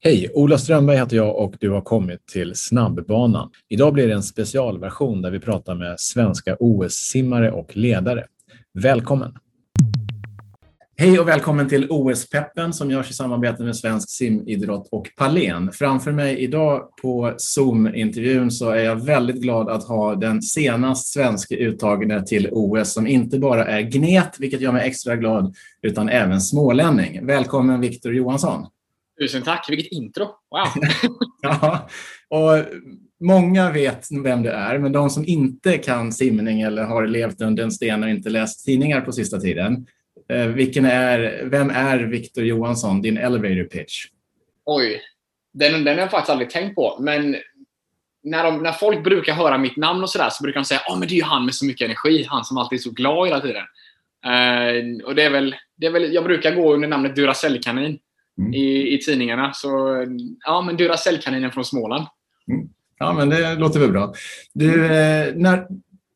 Hej! Ola Strömberg heter jag och du har kommit till Snabbbanan. Idag blir det en specialversion där vi pratar med svenska OS-simmare och ledare. Välkommen! Hej och välkommen till OS-peppen som görs i samarbete med Svensk simidrott och Palen. Framför mig idag på Zoom-intervjun så är jag väldigt glad att ha den senast svenska uttagna till OS som inte bara är gnet, vilket gör mig extra glad, utan även smålänning. Välkommen Viktor Johansson! Tusen tack, vilket intro! Wow! ja, och många vet vem det är, men de som inte kan simning eller har levt under en sten och inte läst tidningar på sista tiden. Eh, vilken är, vem är Victor Johansson, din elevator pitch? Oj, den, den har jag faktiskt aldrig tänkt på, men när, de, när folk brukar höra mitt namn och sådär så brukar de säga att oh, det är ju han med så mycket energi, han som alltid är så glad hela tiden. Uh, och det är, väl, det är väl, jag brukar gå under namnet Duracell-kanin mm. i, i tidningarna. Så ja, men Duracell-kaninen från Småland. Mm. Ja, men det låter väl bra. Du, eh, när,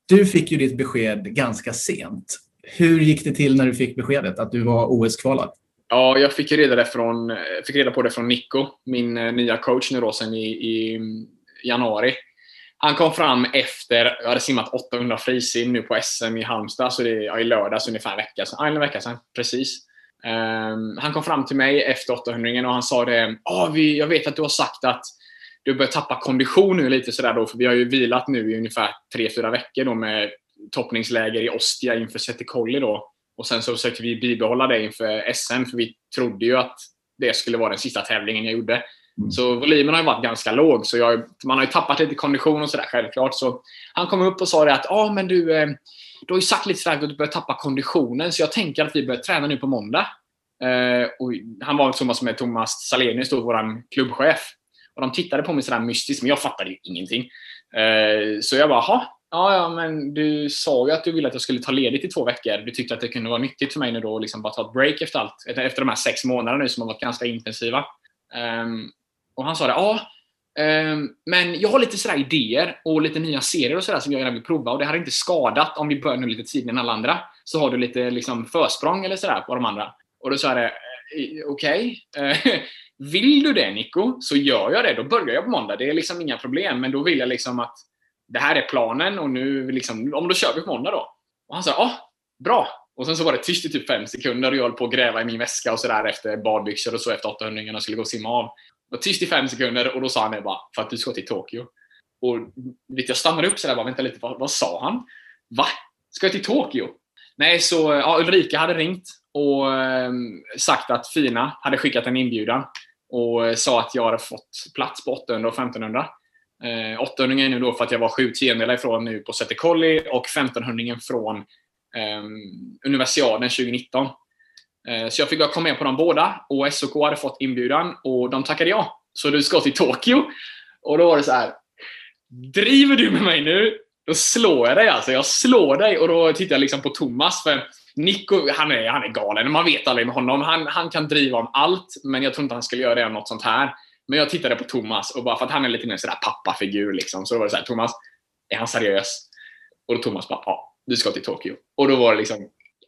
du fick ju ditt besked ganska sent. Hur gick det till när du fick beskedet att du var OS-kvalad? Ja, jag fick reda, det från, fick reda på det från Nico, min eh, nya coach nu då sen i, i januari. Han kom fram efter, jag hade simmat 800 frisim nu på SM i Halmstad, så det är ja, i lördags ungefär en vecka sedan. Ja, en vecka sedan, precis. Um, han kom fram till mig efter 800 och han sa det. Oh, vi, jag vet att du har sagt att du börjar tappa kondition nu lite sådär då, för vi har ju vilat nu i ungefär 3-4 veckor då med toppningsläger i Ostia inför Settikolli då. Och sen så försökte vi bibehålla det inför SM, för vi trodde ju att det skulle vara den sista tävlingen jag gjorde. Mm. Så volymen har ju varit ganska låg, så jag, man har ju tappat lite kondition och sådär självklart. Så han kom upp och sa det att ah, men du, eh, du har ju sagt lite sådär att du börjar tappa konditionen, så jag tänker att vi börjar träna nu på måndag. Eh, och han var tillsammans med Thomas Salenius, vår klubbchef. Och de tittade på mig sådär mystiskt, men jag fattade ju ingenting. Eh, så jag bara, ja, ja, men du sa ju att du ville att jag skulle ta ledigt i två veckor. Du tyckte att det kunde vara nyttigt för mig nu då att liksom bara ta ett break efter allt. Efter de här sex månaderna nu som har varit ganska intensiva. Eh, och han sa det, ja, Ehm, men jag har lite sådär idéer och lite nya serier och sådär som jag gärna vill prova och det hade inte skadat om vi börjar nu lite tidigare än alla andra. Så har du lite liksom försprång eller sådär på de andra. Och då sa det, eh, okej, okay. Eh, vill du det Nico, så gör jag det. Då börjar jag på måndag. Det är liksom inga problem. Men då vill jag liksom att det här är planen och nu liksom, om då kör vi på måndag då. Och han sa, ja, ah, bra. Och sen så var det tyst i typ fem sekunder och jag höll på att gräva i min väska och sådär efter badbyxor och så efter 800 och skulle gå och simma av. Var tyst i fem sekunder och då sa han det bara, för att du ska till Tokyo. Och vet, jag stannade upp sådär bara, vänta lite, vad, vad sa han? Va? Ska jag till Tokyo? Nej, så ja, Ulrika hade ringt och eh, sagt att Fina hade skickat en inbjudan och eh, sa att jag hade fått plats på 800 och 1500. Eh, 800 är nu då för att jag var sju tiondelar ifrån nu på Colli och 1500 från eh, Universiaden 2019. Eh, så jag fick komma med på dem båda och SOK hade fått inbjudan och de tackade ja. Så du ska till Tokyo. Och då var det så här. Driver du med mig nu? Då slår jag dig alltså. Jag slår dig och då tittar jag liksom på Thomas. För Nico, han är, han är galen. Man vet aldrig med honom. Han, han kan driva om allt, men jag tror inte han skulle göra det om något sånt här. Men jag tittade på Thomas och bara för att han är lite mer sådär pappafigur liksom. Så då var det såhär, Thomas, är han seriös? Och då Thomas bara, ja, du ska till Tokyo. Och då var det liksom,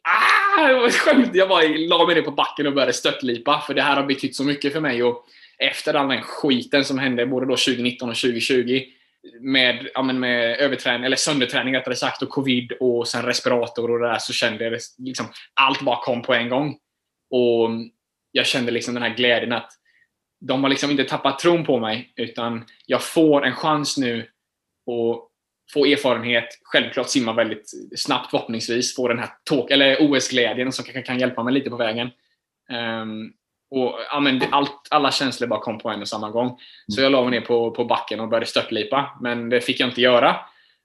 ah, det var skönt. Jag bara la mig ner på backen och började störtlipa, för det här har betytt så mycket för mig. Och efter all den skiten som hände både då 2019 och 2020 med, ja, men med överträning, eller sönderträning rättare sagt, och covid och sen respirator och det där så kände jag liksom allt bara kom på en gång. Och jag kände liksom den här glädjen att de har liksom inte tappat tron på mig utan jag får en chans nu och få erfarenhet, självklart simma väldigt snabbt förhoppningsvis, få den här eller OS-glädjen som kan, kan hjälpa mig lite på vägen. Um, och, ja, men allt, alla känslor bara kom på en och samma gång. Så jag la mig ner på, på backen och började störtlipa. Men det fick jag inte göra.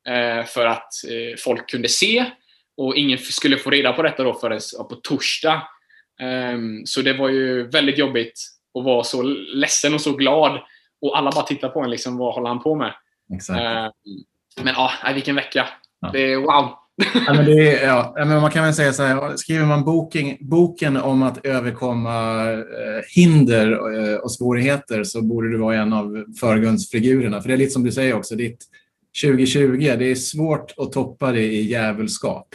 Eh, för att eh, folk kunde se. Och ingen skulle få reda på detta då förrän på torsdag. Eh, så det var ju väldigt jobbigt att vara så ledsen och så glad. Och alla bara tittar på en liksom, vad håller han på med? Exakt. Men ja, vilken vecka. Ja. Det är wow ja, men det är, ja, men man kan väl säga så här, skriver man boken, boken om att överkomma eh, hinder eh, och svårigheter så borde du vara en av förgrundsfigurerna. För det är lite som du säger också, ditt 2020, det är svårt att toppa det i djävulskap.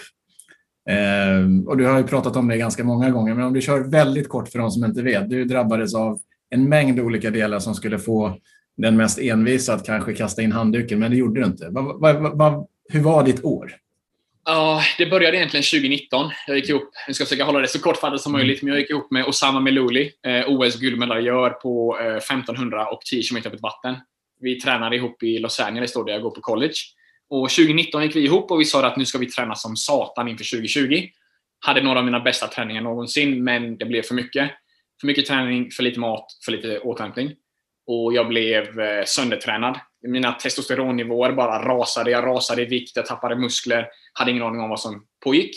Eh, och du har ju pratat om det ganska många gånger, men om du kör väldigt kort för de som inte vet. Du drabbades av en mängd olika delar som skulle få den mest envisa att kanske kasta in handduken, men det gjorde du inte. Va, va, va, hur var ditt år? Ja, det började egentligen 2019. Jag gick ihop, jag ska försöka hålla det så kortfattat som möjligt, men jag gick ihop med Osama Melouli, eh, OS-guldmedaljör på eh, 1500 och 10 km på vatten. Vi tränade ihop i Los Angeles då, där jag går på college. Och 2019 gick vi ihop och vi sa att nu ska vi träna som satan inför 2020. Hade några av mina bästa träningar någonsin, men det blev för mycket. För mycket träning, för lite mat, för lite återhämtning. Och jag blev eh, söndertränad. Mina testosteronnivåer bara rasade. Jag rasade i vikt, jag tappade muskler. Hade ingen aning om vad som pågick.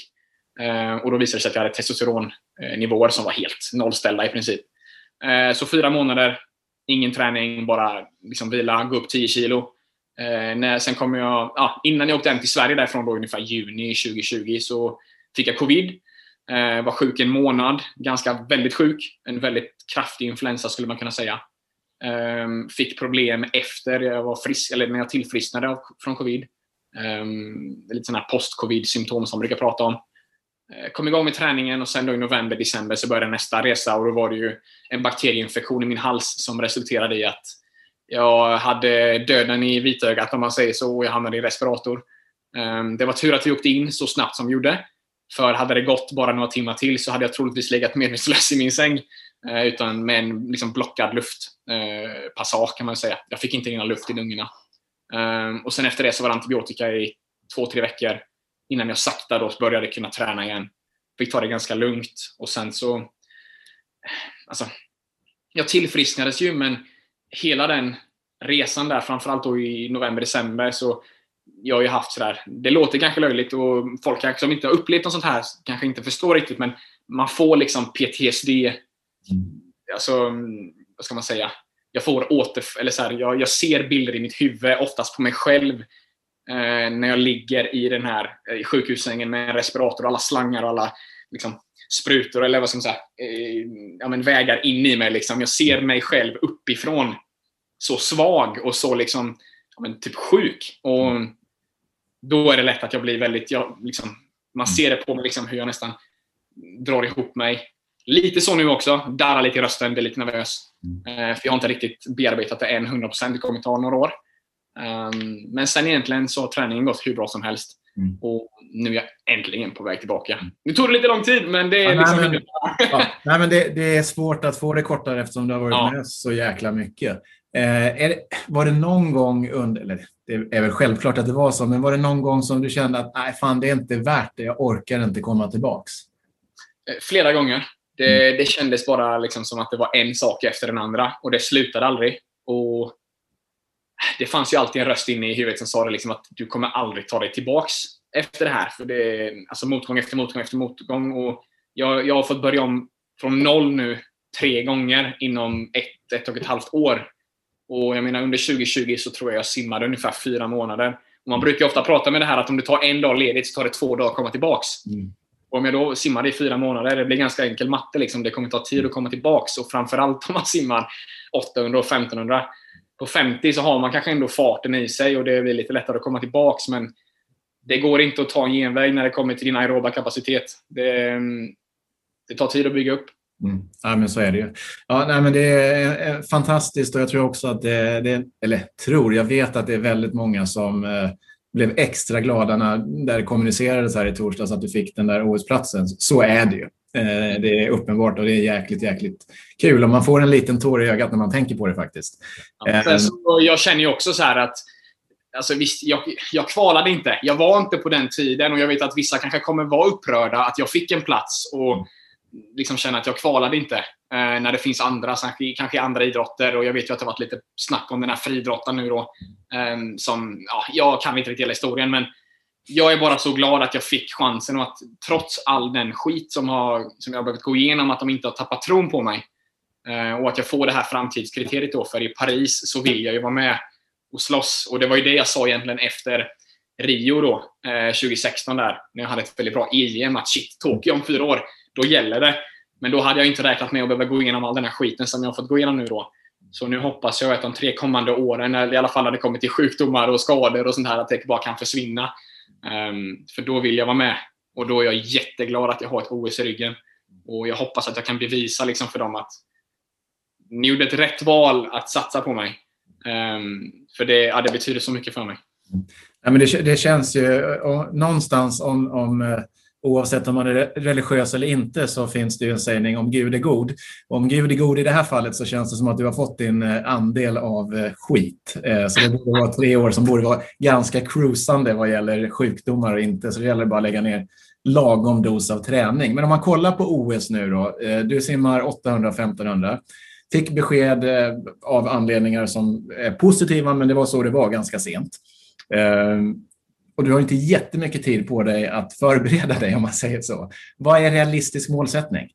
Eh, och då visade det sig att jag hade testosteronnivåer som var helt nollställda i princip. Eh, så fyra månader, ingen träning, bara liksom vila, gå upp 10 kilo. Eh, när, sen kom jag, innan jag åkte hem till Sverige därifrån, då, ungefär juni 2020, så fick jag covid. Eh, var sjuk en månad, ganska väldigt sjuk. En väldigt kraftig influensa skulle man kunna säga. Ehm, fick problem efter jag var frisk, eller när jag tillfrisknade från covid. Ehm, lite sådana här post-covid-symptom som man brukar prata om. Eh, kom igång med träningen och sen då i november, december så började nästa resa och då var det ju en bakterieinfektion i min hals som resulterade i att jag hade döden i vitögat om man säger så och jag hamnade i respirator. Ehm, det var tur att vi åkte in så snabbt som vi gjorde. För hade det gått bara några timmar till så hade jag troligtvis legat medvetslös i min säng. Eh, utan med en liksom blockad luftpassage eh, kan man säga. Jag fick inte in luft i lungorna. Ehm, och sen efter det så var det antibiotika i två, tre veckor innan jag sakta då började kunna träna igen. Fick ta det ganska lugnt och sen så... Alltså, jag tillfrisknades ju men hela den resan där, framförallt då i november, december, så jag har ju haft sådär, det låter kanske löjligt och folk som inte har upplevt något sånt här kanske inte förstår riktigt men man får liksom PTSD Mm. alltså, vad ska man säga? Jag får åter, eller så här, jag, jag, ser bilder i mitt huvud, oftast på mig själv, eh, när jag ligger i den här eh, i sjukhussängen med en respirator och alla slangar och alla liksom, sprutor eller vad ska man säga, eh, ja, men vägar in i mig. Liksom. Jag ser mig själv uppifrån så svag och så liksom, ja, men typ sjuk. Och då är det lätt att jag blir väldigt, jag, liksom, man ser det på mig liksom, hur jag nästan drar ihop mig. Lite så nu också. Darrar lite i rösten, blir lite nervös. Mm. För jag har inte riktigt bearbetat det än 100%. Det kommer ta några år. Um, men sen egentligen så har träningen gått hur bra som helst. Mm. Och nu är jag äntligen på väg tillbaka. Mm. Nu tog det lite lång tid, men det är ja, liksom... Nej, men, ja, nej, men det, det, är svårt att få det kortare eftersom du har varit ja. med så jäkla mycket. Eh, det, var det någon gång under, eller det är väl självklart att det var så, men var det någon gång som du kände att nej, fan, det är inte värt det, jag orkar inte komma tillbaks? Eh, flera gånger. Det, mm. det kändes bara liksom som att det var en sak efter den andra och det slutade aldrig. Och det fanns ju alltid en röst inne i huvudet som sa det liksom att du kommer aldrig ta dig tillbaks efter det här. För det alltså motgång efter motgång efter motgång. Och jag, jag har fått börja om från noll nu tre gånger inom ett, ett och ett halvt år. Och jag menar under 2020 så tror jag jag simmade ungefär fyra månader. Och man brukar ofta prata med det här att om du tar en dag ledigt så tar det två dagar att komma tillbaks. Mm. Om jag då simmade i fyra månader, det blir ganska enkel matte. Liksom. Det kommer ta tid att komma tillbaks. Och framförallt om man simmar 800 och 1500. På 50 så har man kanske ändå farten i sig och det blir lite lättare att komma tillbaks. Men det går inte att ta en genväg när det kommer till din aeroba kapacitet. Det, det tar tid att bygga upp. Mm. Ja, men så är det ju. Ja, nej, men det är fantastiskt och jag tror också att det, det, eller tror, jag vet att det är väldigt många som eh, blev extra glada när det kommunicerades här i torsdags att du fick den där OS-platsen. Så är det ju. Eh, det är uppenbart och det är jäkligt, jäkligt kul. Och man får en liten tår i ögat när man tänker på det faktiskt. Ja, eh, jag känner ju också så här att Alltså visst, jag, jag kvalade inte. Jag var inte på den tiden och jag vet att vissa kanske kommer vara upprörda att jag fick en plats och liksom känna att jag kvalade inte. Eh, när det finns andra, kanske andra idrotter. Och jag vet ju att det har varit lite snack om den här friidrotten nu då. Eh, som, ja, jag kan inte riktigt hela historien, men jag är bara så glad att jag fick chansen och att trots all den skit som, har, som jag har behövt gå igenom, att de inte har tappat tron på mig. Eh, och att jag får det här framtidskriteriet då, för i Paris så vill jag ju vara med och slåss. Och det var ju det jag sa egentligen efter Rio då, eh, 2016 där, när jag hade ett väldigt bra EM, att shit, Tokyo om fyra år, då gäller det. Men då hade jag inte räknat med att behöva gå igenom all den här skiten som jag har fått gå igenom nu då. Så nu hoppas jag att de tre kommande åren, eller i alla fall när det kommer till sjukdomar och skador och sånt här, att det bara kan försvinna. Um, för då vill jag vara med. Och då är jag jätteglad att jag har ett OS i ryggen. Och jag hoppas att jag kan bevisa liksom för dem att ni gjorde ett rätt val att satsa på mig. Um, för det, ja, det betyder så mycket för mig. Ja, men det, det känns ju och någonstans om, om eh, oavsett om man är religiös eller inte så finns det ju en sägning om Gud är god. Om Gud är god i det här fallet så känns det som att du har fått din eh, andel av eh, skit. Eh, så det borde vara tre år som borde vara ganska cruisande vad gäller sjukdomar och inte. Så det gäller bara att lägga ner lagom dos av träning. Men om man kollar på OS nu då. Du simmar 800-1500. Fick besked av anledningar som är positiva, men det var så det var ganska sent. Och du har inte jättemycket tid på dig att förbereda dig om man säger så. Vad är realistisk målsättning?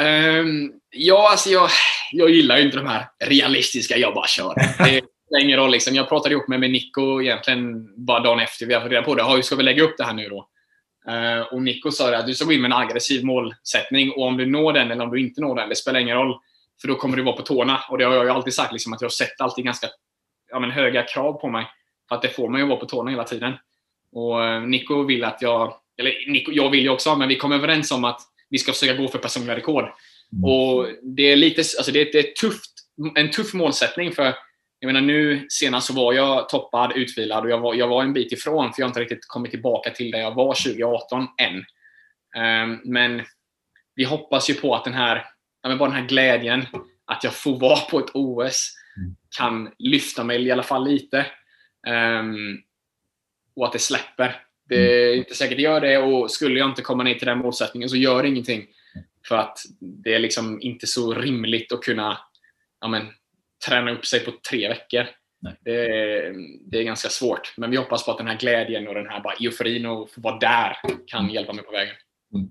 Um, ja, alltså jag, jag gillar ju inte de här realistiska, jag bara kör. Det spelar ingen roll. Liksom. Jag pratade ihop med, med Nico egentligen bara dagen efter vi har fått reda på det. Hur ska vi lägga upp det här nu då? Uh, och Nico sa att du ska gå in med en aggressiv målsättning och om du når den eller om du inte når den, det spelar ingen roll. För då kommer du vara på tårna. Och det har jag ju alltid sagt, liksom, att jag har sett alltid ganska ja, men höga krav på mig. För att det får man ju vara på tårna hela tiden. Och eh, Nico vill att jag, eller Nico, jag vill ju också, men vi kom överens om att vi ska försöka gå för personliga rekord. Mm. Och det är lite, alltså det är, det är tufft, en tuff målsättning för jag menar nu senast så var jag toppad, utvilad och jag var, jag var en bit ifrån för jag har inte riktigt kommit tillbaka till där jag var 2018 än. Um, men vi hoppas ju på att den här, ja, bara den här glädjen att jag får vara på ett OS mm. kan lyfta mig i alla fall lite. Um, och att det släpper. Det är mm. inte säkert det gör det och skulle jag inte komma ner till den målsättningen så gör det ingenting. För att det är liksom inte så rimligt att kunna ja, men, träna upp sig på tre veckor. Det är, det är, ganska svårt. Men vi hoppas på att den här glädjen och den här bara euforin och få vara där kan hjälpa mig på vägen.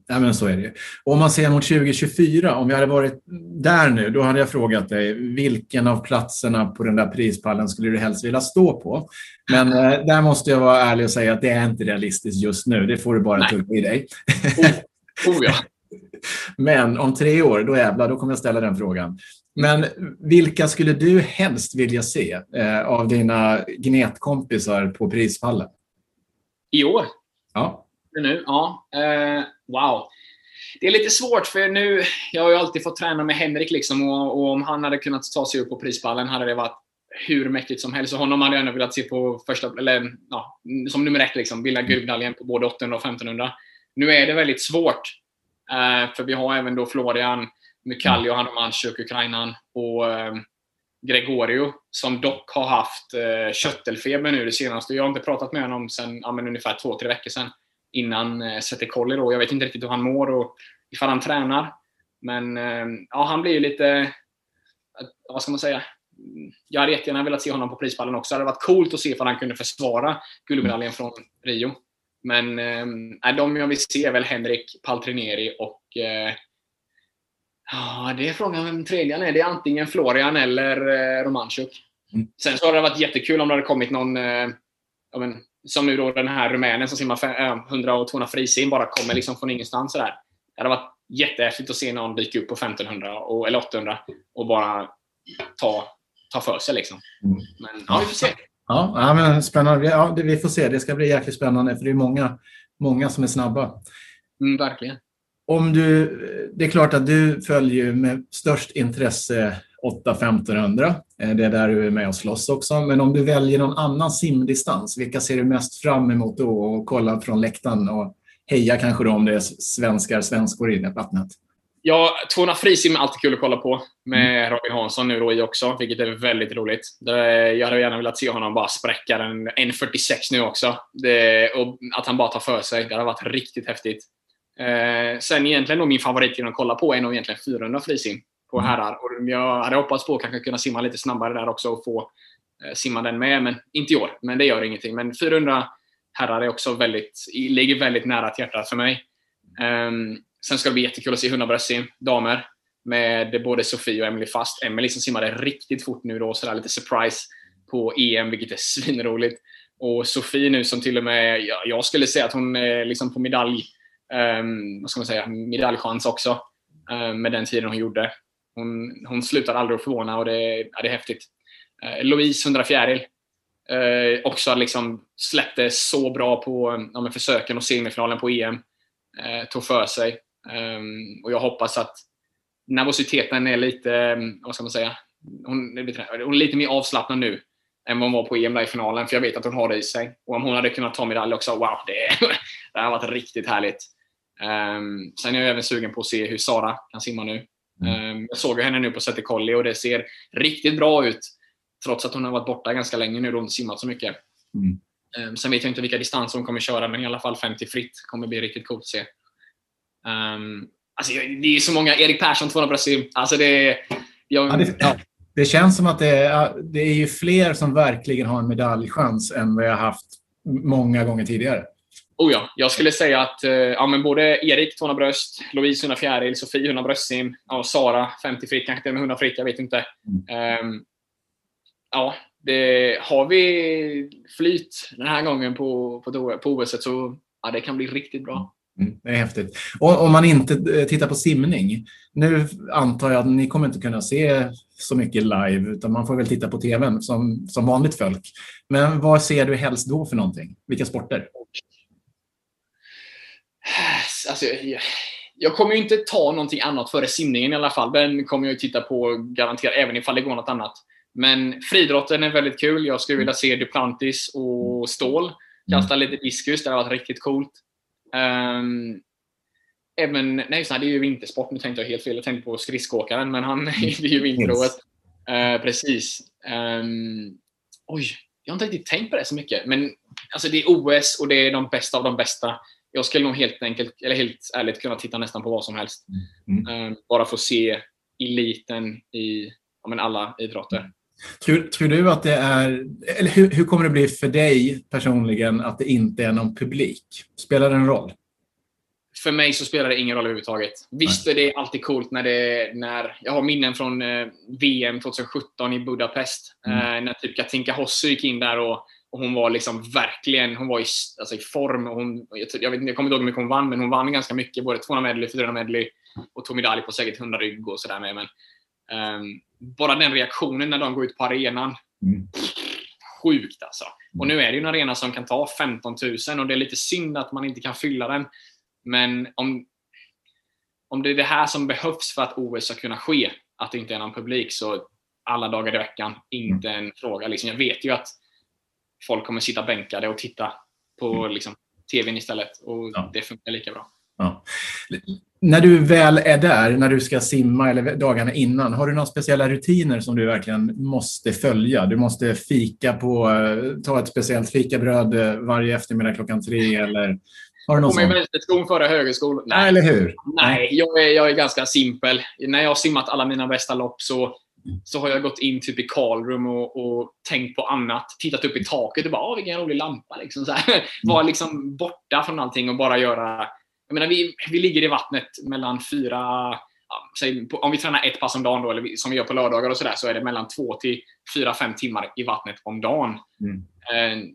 Ja, men så är det. Och om man ser mot 2024, om vi hade varit där nu, då hade jag frågat dig vilken av platserna på den där prispallen skulle du helst vilja stå på? Men eh, där måste jag vara ärlig och säga att det är inte realistiskt just nu. Det får du bara tugga i dig. Oh, oh ja. Men om tre år, då jävlar, då kommer jag ställa den frågan. Men vilka skulle du helst vilja se eh, av dina gnetkompisar på prispallen? I år? Ja nu? Ja. Uh, wow. Det är lite svårt för nu, jag har ju alltid fått träna med Henrik liksom och, och, om han hade kunnat ta sig upp på prispallen hade det varit hur mäktigt som helst. Och honom hade jag ändå velat se på första, eller ja, som nummer ett liksom, vinna guldmedaljen på både 800 och 1500. Nu är det väldigt svårt. Uh, för vi har även då Florian Mykallio, han och Manchuk, Ukrainan och uh, Gregorio som dock har haft uh, köttelfeber nu det senaste. Jag har inte pratat med honom sedan ja, ungefär två, tre veckor sedan innan eh, Sette Colli då. Jag vet inte riktigt hur han mår och ifall han tränar. Men eh, ja, han blir ju lite, vad ska man säga? Jag hade jättegärna velat se honom på prispallen också. Det hade varit coolt att se ifall han kunde försvara guldmedaljen från Rio. Men eh, de jag vill se är väl Henrik Paltrineri och eh, Ja, det är frågan vem tredje är. Det är antingen Florian eller eh, Romanchuk. Mm. Sen så hade det varit jättekul om det hade kommit någon eh, ja, men, som nu då den här rumänen som simmar 100 och 200 frisim bara kommer liksom från ingenstans. Sådär. Det hade varit jättehäftigt att se någon dyka upp på 1500 och, eller 800 och bara ta, ta för sig. Liksom. Mm. Men ja, vi får se. Ja, ja men spännande. Ja, det, vi får se. Det ska bli jäkligt spännande för det är många, många som är snabba. Mm, verkligen. Om du, det är klart att du följer med störst intresse 8-1500. Eh, det är där du är med och slåss också. Men om du väljer någon annan simdistans, vilka ser du mest fram emot då och kolla från läktaren och heja kanske då om det är svenskar, svenskor i vattnet? Ja, 200 frisim är alltid kul att kolla på med mm. Robin Hansson nu då i också, vilket är väldigt roligt. Jag hade gärna velat se honom bara spräcka den 1.46 nu också. Det, och att han bara tar för sig. Det hade varit riktigt häftigt. Eh, sen egentligen då min favorit att kolla på är nog egentligen 400 frisim på mm. herrar. Och jag hade hoppats på att kanske kunna simma lite snabbare där också och få eh, simma den med. Men inte i år, men det gör ingenting. Men 400 herrar är också väldigt, ligger väldigt nära till hjärtat för mig. Um, sen ska det bli jättekul att se 100 bröstsim, damer. Med både Sofie och Emily Fast. Emily som simmade riktigt fort nu då, sådär lite surprise på EM, vilket är svinroligt. Och Sofie nu som till och med, ja, jag skulle säga att hon är liksom på medalj, um, vad ska man säga, medaljchans också. Um, med den tiden hon gjorde. Hon, hon slutar aldrig att förvåna och det, ja, det är häftigt. Eh, Louise 100 fjäril. Eh, också liksom släppte så bra på ja, försöken och semifinalen på EM. Eh, tog för sig. Ehm, och jag hoppas att nervositeten är lite, eh, vad ska man säga, hon, hon är lite mer avslappnad nu än vad hon var på EM i finalen, för jag vet att hon har det i sig. Och om hon hade kunnat ta medalj också, wow, det, det har varit riktigt härligt. Um, sen är jag även sugen på att se hur Sara kan simma nu. Um, jag såg henne nu på Säter Collie och det ser riktigt bra ut. Trots att hon har varit borta ganska länge nu och inte simmat så mycket. Mm. Um, sen vet jag inte vilka distanser hon kommer köra, men i alla fall 50 fritt kommer bli riktigt coolt att se. Um, alltså, det är så många. Erik Persson 200 bröstsim. Alltså det, jag, ja, det, ja. det känns som att det är, det är ju fler som verkligen har en medaljchans än vad jag haft många gånger tidigare. Oh ja, jag skulle säga att eh, ja, men både Erik 200 bröst, Lovise 100 fjäril, Sofie 100 bröstsim, ja, Sara 50 fritt, kanske till med 100 fritt, jag vet inte. Um, ja, det, har vi flyt den här gången på, på, på OS så ja, det kan bli riktigt bra. Mm, det är häftigt. Och om man inte eh, tittar på simning. Nu antar jag att ni kommer inte kunna se så mycket live, utan man får väl titta på tvn som, som vanligt folk. Men vad ser du helst då för någonting? Vilka sporter? Alltså, jag, jag kommer ju inte ta någonting annat före simningen i alla fall. Den kommer jag titta på garanterat, även ifall det går något annat. Men friidrotten är väldigt kul. Jag skulle vilja se Duplantis och Stål kasta mm. lite diskus. Det har varit riktigt coolt. Um, även, nej, så här, det är ju vintersport. Nu tänkte jag helt fel. Jag tänkte på skridskoåkaren, men han är ju vinter-OS. Uh, precis. Um, oj, jag har inte riktigt tänkt på det så mycket. Men alltså, det är OS och det är de bästa av de bästa. Jag skulle nog helt enkelt, eller helt ärligt kunna titta nästan på vad som helst. Mm. Uh, bara få se eliten i ja, men alla idrotter. Tror, tror, du att det är, eller hur, hur, kommer det bli för dig personligen att det inte är någon publik? Spelar det en roll? För mig så spelar det ingen roll överhuvudtaget. Visst är det alltid coolt när det när jag har minnen från eh, VM 2017 i Budapest. Mm. Eh, när typ Katinka Hossu gick in där och, hon var liksom verkligen hon var i, alltså i form. Hon, jag, vet, jag kommer inte ihåg hur mycket hon vann, men hon vann ganska mycket. Både 200 medley, 400 medley och tog medalj på säkert 100 rygg och sådär med. Men, um, bara den reaktionen när de går ut på arenan. Mm. Sjukt alltså. Och nu är det ju en arena som kan ta 15 000 och det är lite synd att man inte kan fylla den. Men om, om det är det här som behövs för att OS ska kunna ske, att det inte är någon publik, så alla dagar i veckan, inte en fråga. Liksom, jag vet ju att folk kommer sitta bänkade och titta på mm. liksom, TVn istället och ja. det funkar lika bra. Ja. När du väl är där, när du ska simma eller dagarna innan, har du några speciella rutiner som du verkligen måste följa? Du måste fika på, eh, ta ett speciellt fikabröd eh, varje eftermiddag klockan tre eller har du någon min vänsterskon före högerskol? Nej. eller hur? Nej, jag är, jag är ganska simpel. När jag har simmat alla mina bästa lopp så, så har jag gått in typ i callroom och, och tänkt på annat. Tittat upp i taket och bara vilken rolig lampa. Liksom, så här. Var liksom borta från allting och bara göra jag menar, vi, vi ligger i vattnet mellan fyra ja, säg, om vi tränar ett pass om dagen, då, eller som vi gör på lördagar, och så, där, så är det mellan två till fyra, fem timmar i vattnet om dagen. Mm. Eh,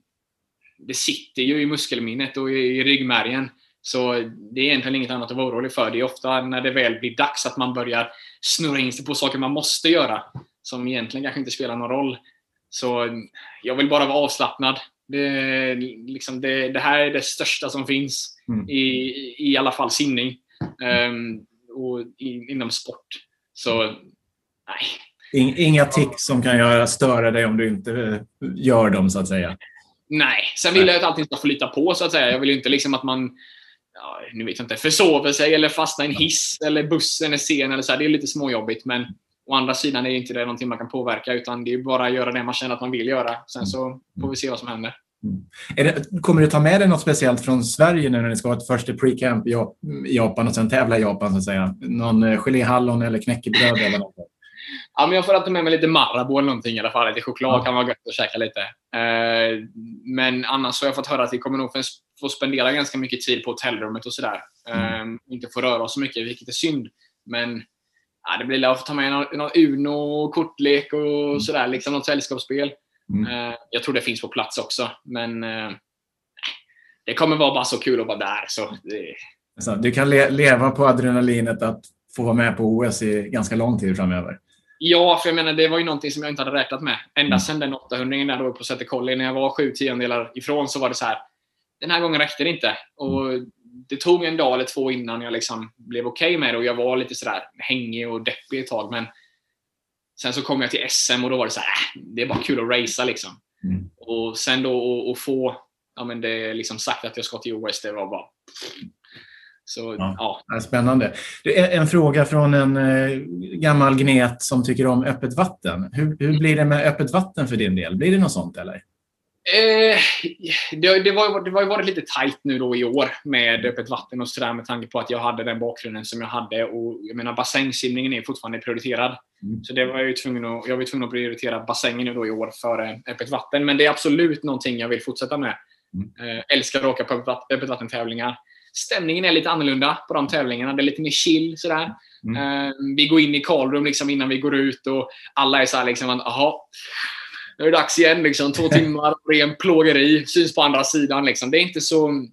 det sitter ju i muskelminnet och i ryggmärgen. Så det är egentligen inget annat att vara orolig för. Det är ofta när det väl blir dags att man börjar snurra in sig på saker man måste göra, som egentligen kanske inte spelar någon roll. Så jag vill bara vara avslappnad. Det, liksom det, det här är det största som finns mm. i, i alla fall simning um, och i, inom sport. Så nej. Inga tics som kan göra störa dig om du inte eh, gör dem, så att säga? Nej. Sen vill jag att allting ska flyta på, så att säga. Jag vill inte liksom att man ja, nu vet jag inte, försover sig eller fastnar i en hiss eller bussen är sen. Eller så här. Det är lite småjobbigt, men å andra sidan är inte det någonting man kan påverka, utan det är bara att göra det man känner att man vill göra. Sen så får vi se vad som händer. Mm. Det, kommer du ta med dig något speciellt från Sverige nu när ni ska ha ett första pre-camp i Japan och sen tävla i Japan? Så att säga? Någon eh, geléhallon eller knäckebröd eller något? Ja, men jag får alltid med mig lite Marabou eller någonting i alla fall. Lite choklad ja. kan vara gött att käka lite. Eh, men annars har jag fått höra att vi kommer nog få spendera ganska mycket tid på hotellrummet och sådär. Mm. Eh, inte få röra oss så mycket, vilket är synd. Men ja, det blir att ta med någon, någon Uno, kortlek och mm. sådär. Liksom något sällskapsspel. Mm. Eh, jag tror det finns på plats också, men eh, det kommer vara bara så kul att vara där. Så det... Du kan le leva på adrenalinet att få vara med på OS i ganska lång tid framöver. Ja, för jag menar, det var ju någonting som jag inte hade räknat med. Ända mm. sedan den 800 där då på Säter Collie, när jag var sju tiondelar ifrån, så var det så här. Den här gången räckte det inte. Och det tog en dag eller två innan jag liksom blev okej okay med det och jag var lite sådär hängig och deppig ett tag. Men sen så kom jag till SM och då var det så här, äh, det är bara kul att racea liksom. Mm. Och sen då att få ja, men det liksom sagt att jag ska till OS, det var bara... Så, ja. ja. Spännande. En fråga från en eh, gammal gnet som tycker om öppet vatten. Hur, hur blir det med öppet vatten för din del? Blir det något sånt eller? Eh, det, det, var, det har varit lite tajt nu då i år med öppet vatten och sådär med tanke på att jag hade den bakgrunden som jag hade. Och jag menar bassängsimningen är fortfarande prioriterad. Mm. Så det var jag ju tvungen att, jag var tvungen att prioritera bassängen nu då i år före öppet vatten. Men det är absolut någonting jag vill fortsätta med. Mm. Eh, älskar att åka på öppet vattentävlingar. Stämningen är lite annorlunda på de tävlingarna. Det är lite mer chill sådär. Mm. Eh, vi går in i callroom liksom innan vi går ut och alla är såhär liksom, jaha nu är det dags igen. Liksom. Två timmar, ren plågeri. Syns på andra sidan. Liksom. Det är inte så...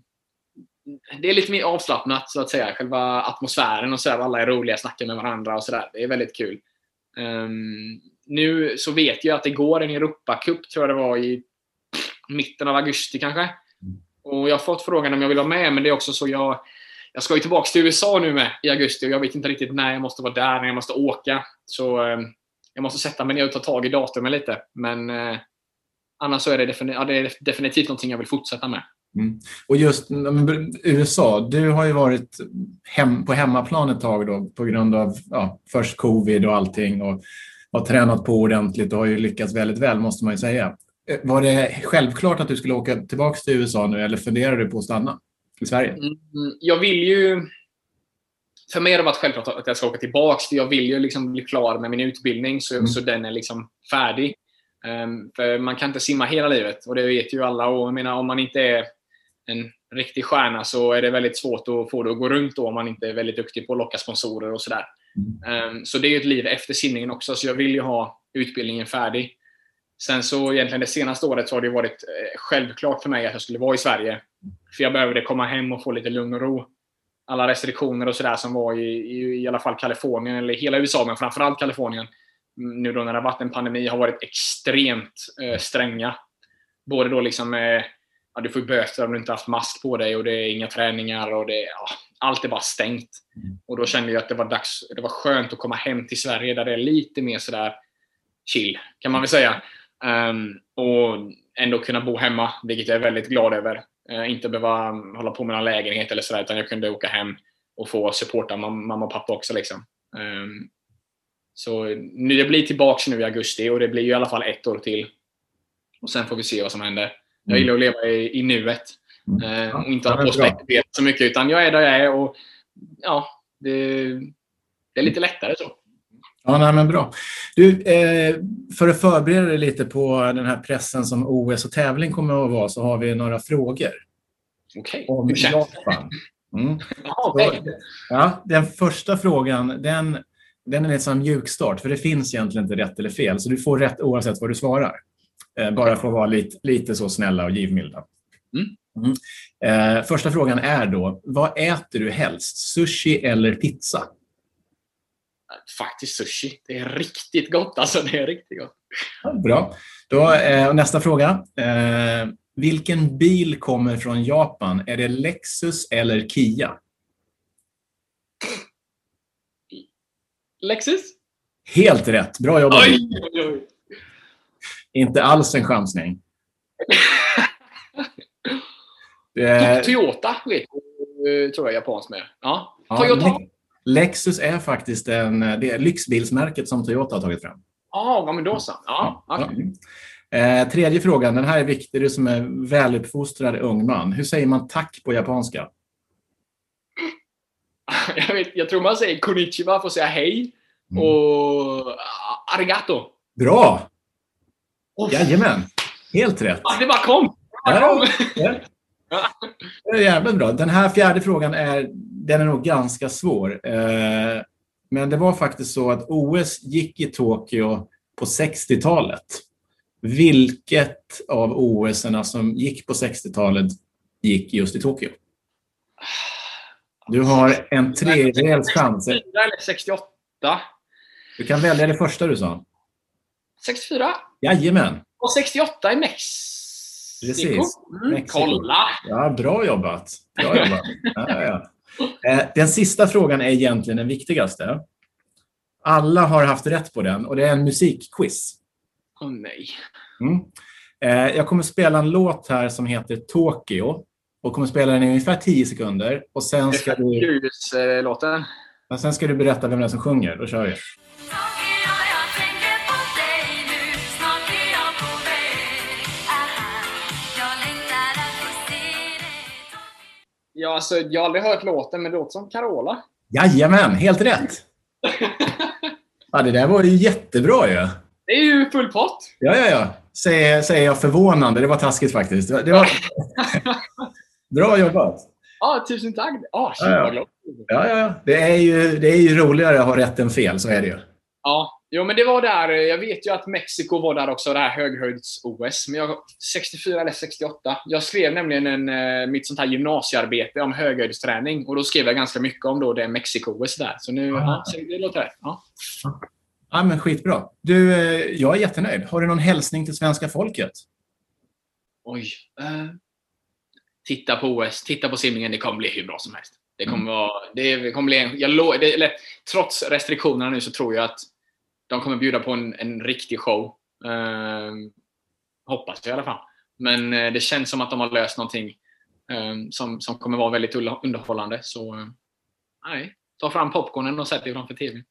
Det är lite mer avslappnat, så att säga. Själva atmosfären och så där. Alla är roliga, snackar med varandra och sådär. Det är väldigt kul. Um, nu så vet jag att det går en Europacup, tror jag det var, i mitten av augusti kanske. Och Jag har fått frågan om jag vill vara med, men det är också så jag... Jag ska ju tillbaka till USA nu med i augusti och jag vet inte riktigt när jag måste vara där, när jag måste åka. Så eh, jag måste sätta mig ner och ta tag i datumen lite. Men eh, annars så är det, defini ja, det är definitivt någonting jag vill fortsätta med. Mm. Och just USA, du har ju varit hem, på hemmaplan ett tag då, på grund av ja, först covid och allting och har tränat på ordentligt och har ju lyckats väldigt väl måste man ju säga. Eh, var det självklart att du skulle åka tillbaka till USA nu eller funderar du på att stanna i Sverige? Mm, jag vill ju för mig har det varit självklart att jag ska åka tillbaka. För jag vill ju liksom bli klar med min utbildning så, mm. så den är liksom färdig. Um, för man kan inte simma hela livet och det vet ju alla. Och jag menar, om man inte är en riktig stjärna så är det väldigt svårt att få det att gå runt då, om man inte är väldigt duktig på att locka sponsorer och sådär. Um, så det är ett liv efter simningen också, så jag vill ju ha utbildningen färdig. Sen så egentligen det senaste året så har det varit eh, självklart för mig att jag skulle vara i Sverige. För jag behövde komma hem och få lite lugn och ro alla restriktioner och sådär som var i, i, i alla fall Kalifornien, eller hela USA, men framförallt Kalifornien, mm, nu då när det har varit en pandemi, har varit extremt eh, stränga. Både då liksom eh, ja, du får böter om du inte haft mask på dig och det är inga träningar och det, ja, allt är bara stängt. Och då kände jag att det var dags, det var skönt att komma hem till Sverige där det är lite mer sådär chill, kan man väl säga. Um, och ändå kunna bo hemma, vilket jag är väldigt glad över. Eh, inte behöva hålla på med någon lägenhet eller sådär, utan jag kunde åka hem och få supporta mamma och pappa också. Liksom. Um, så nu, det blir tillbaka nu i augusti och det blir i alla fall ett år till. Och Sen får vi se vad som händer. Jag mm. gillar att leva i, i nuet mm. uh, och inte hålla på och spekulera så mycket, utan jag är där jag är och ja, det, det är lite lättare så. Ja, nej, men bra. Du, eh, för att förbereda dig lite på den här pressen som OS och tävling kommer att vara så har vi några frågor. Okej. Okay. Om Japan. Mm. okay. ja, den första frågan den, den är en mjukstart för det finns egentligen inte rätt eller fel så du får rätt oavsett vad du svarar. Eh, bara för att vara lite, lite så snälla och givmilda. Mm. Mm. Eh, första frågan är då, vad äter du helst? Sushi eller pizza? Faktiskt sushi. Det är riktigt gott alltså. Det är riktigt gott. Ja, bra. Då, eh, nästa fråga. Eh, vilken bil kommer från Japan? Är det Lexus eller Kia? Lexus? Helt rätt. Bra jobbat. Oj, oj, oj. Inte alls en chansning. Toyota vet tror jag japanskt med. Ja. Toyota. Ja, Lexus är faktiskt en, det är lyxbilsmärket som Toyota har tagit fram. Ah, ja, men då så. Ja, ja. Eh, tredje frågan, den här är viktig, du som är väluppfostrad ung man. Hur säger man tack på japanska? Jag, vet, jag tror man säger konnichiwa för att säga hej. Mm. Och arigato. Bra! Oh. Jajamän, helt rätt. Det bara kom. Det bara kom. Ja, det är jävligt bra. Den här fjärde frågan är, den är nog ganska svår. Eh, men det var faktiskt så att OS gick i Tokyo på 60-talet. Vilket av OS som gick på 60-talet gick just i Tokyo? Du har en tredjedels chans. 64 eller 68? Du kan välja det första du sa. 64? Jajamän. Och 68 i Mexiko? Precis. Mm, kolla! Ja, bra jobbat. Bra jobbat. Ja, ja. Eh, den sista frågan är egentligen den viktigaste. Alla har haft rätt på den och det är en musikquiz. Åh oh, nej. Mm. Eh, jag kommer spela en låt här som heter Tokyo och kommer spela den i ungefär 10 sekunder. Och sen ska du... låten. sen ska du berätta vem det är som sjunger. Då kör vi. Ja, alltså, jag har aldrig hört låten, men det låter som Carola. Jajamän, helt rätt! ja, det där var ju jättebra ju. Det är ju full pott. Ja, ja, ja. Säger, säger jag förvånande. Det var taskigt faktiskt. Det var... Bra jobbat! Ja, tusen tack! Ah, ja, ja. ja, ja. Det, är ju, det är ju roligare att ha rätt än fel, så är det ju. Ja, jo, men det var där. Jag vet ju att Mexiko var där också, det här höghöjds-OS. Men jag 64 eller 68. Jag skrev nämligen en, eh, mitt sånt här gymnasiearbete om höghöjdsträning och då skrev jag ganska mycket om då det Mexiko-OS där. Så nu, ja, så det låter rätt. Ja. Ja, men skitbra. Du, eh, jag är jättenöjd. Har du någon hälsning till svenska folket? Oj. Uh, titta på OS, titta på simningen. Det kommer bli hur bra som helst. Det kommer mm. vara... Det kommer bli en, jag, det, eller, trots restriktionerna nu så tror jag att de kommer bjuda på en, en riktig show. Uh, hoppas jag i alla fall. Men uh, det känns som att de har löst någonting uh, som, som kommer vara väldigt underhållande. Så nej, ta fram popcornen och sätt dig framför TVn.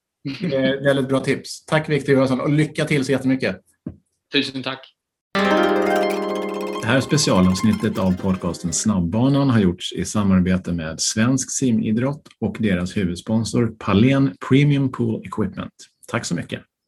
Väldigt bra tips. Tack Victor Johansson och lycka till så jättemycket. Tusen tack. Det här specialavsnittet av podcasten Snabbbanan har gjorts i samarbete med Svensk simidrott och deras huvudsponsor Palen Premium Pool Equipment. Tack så mycket.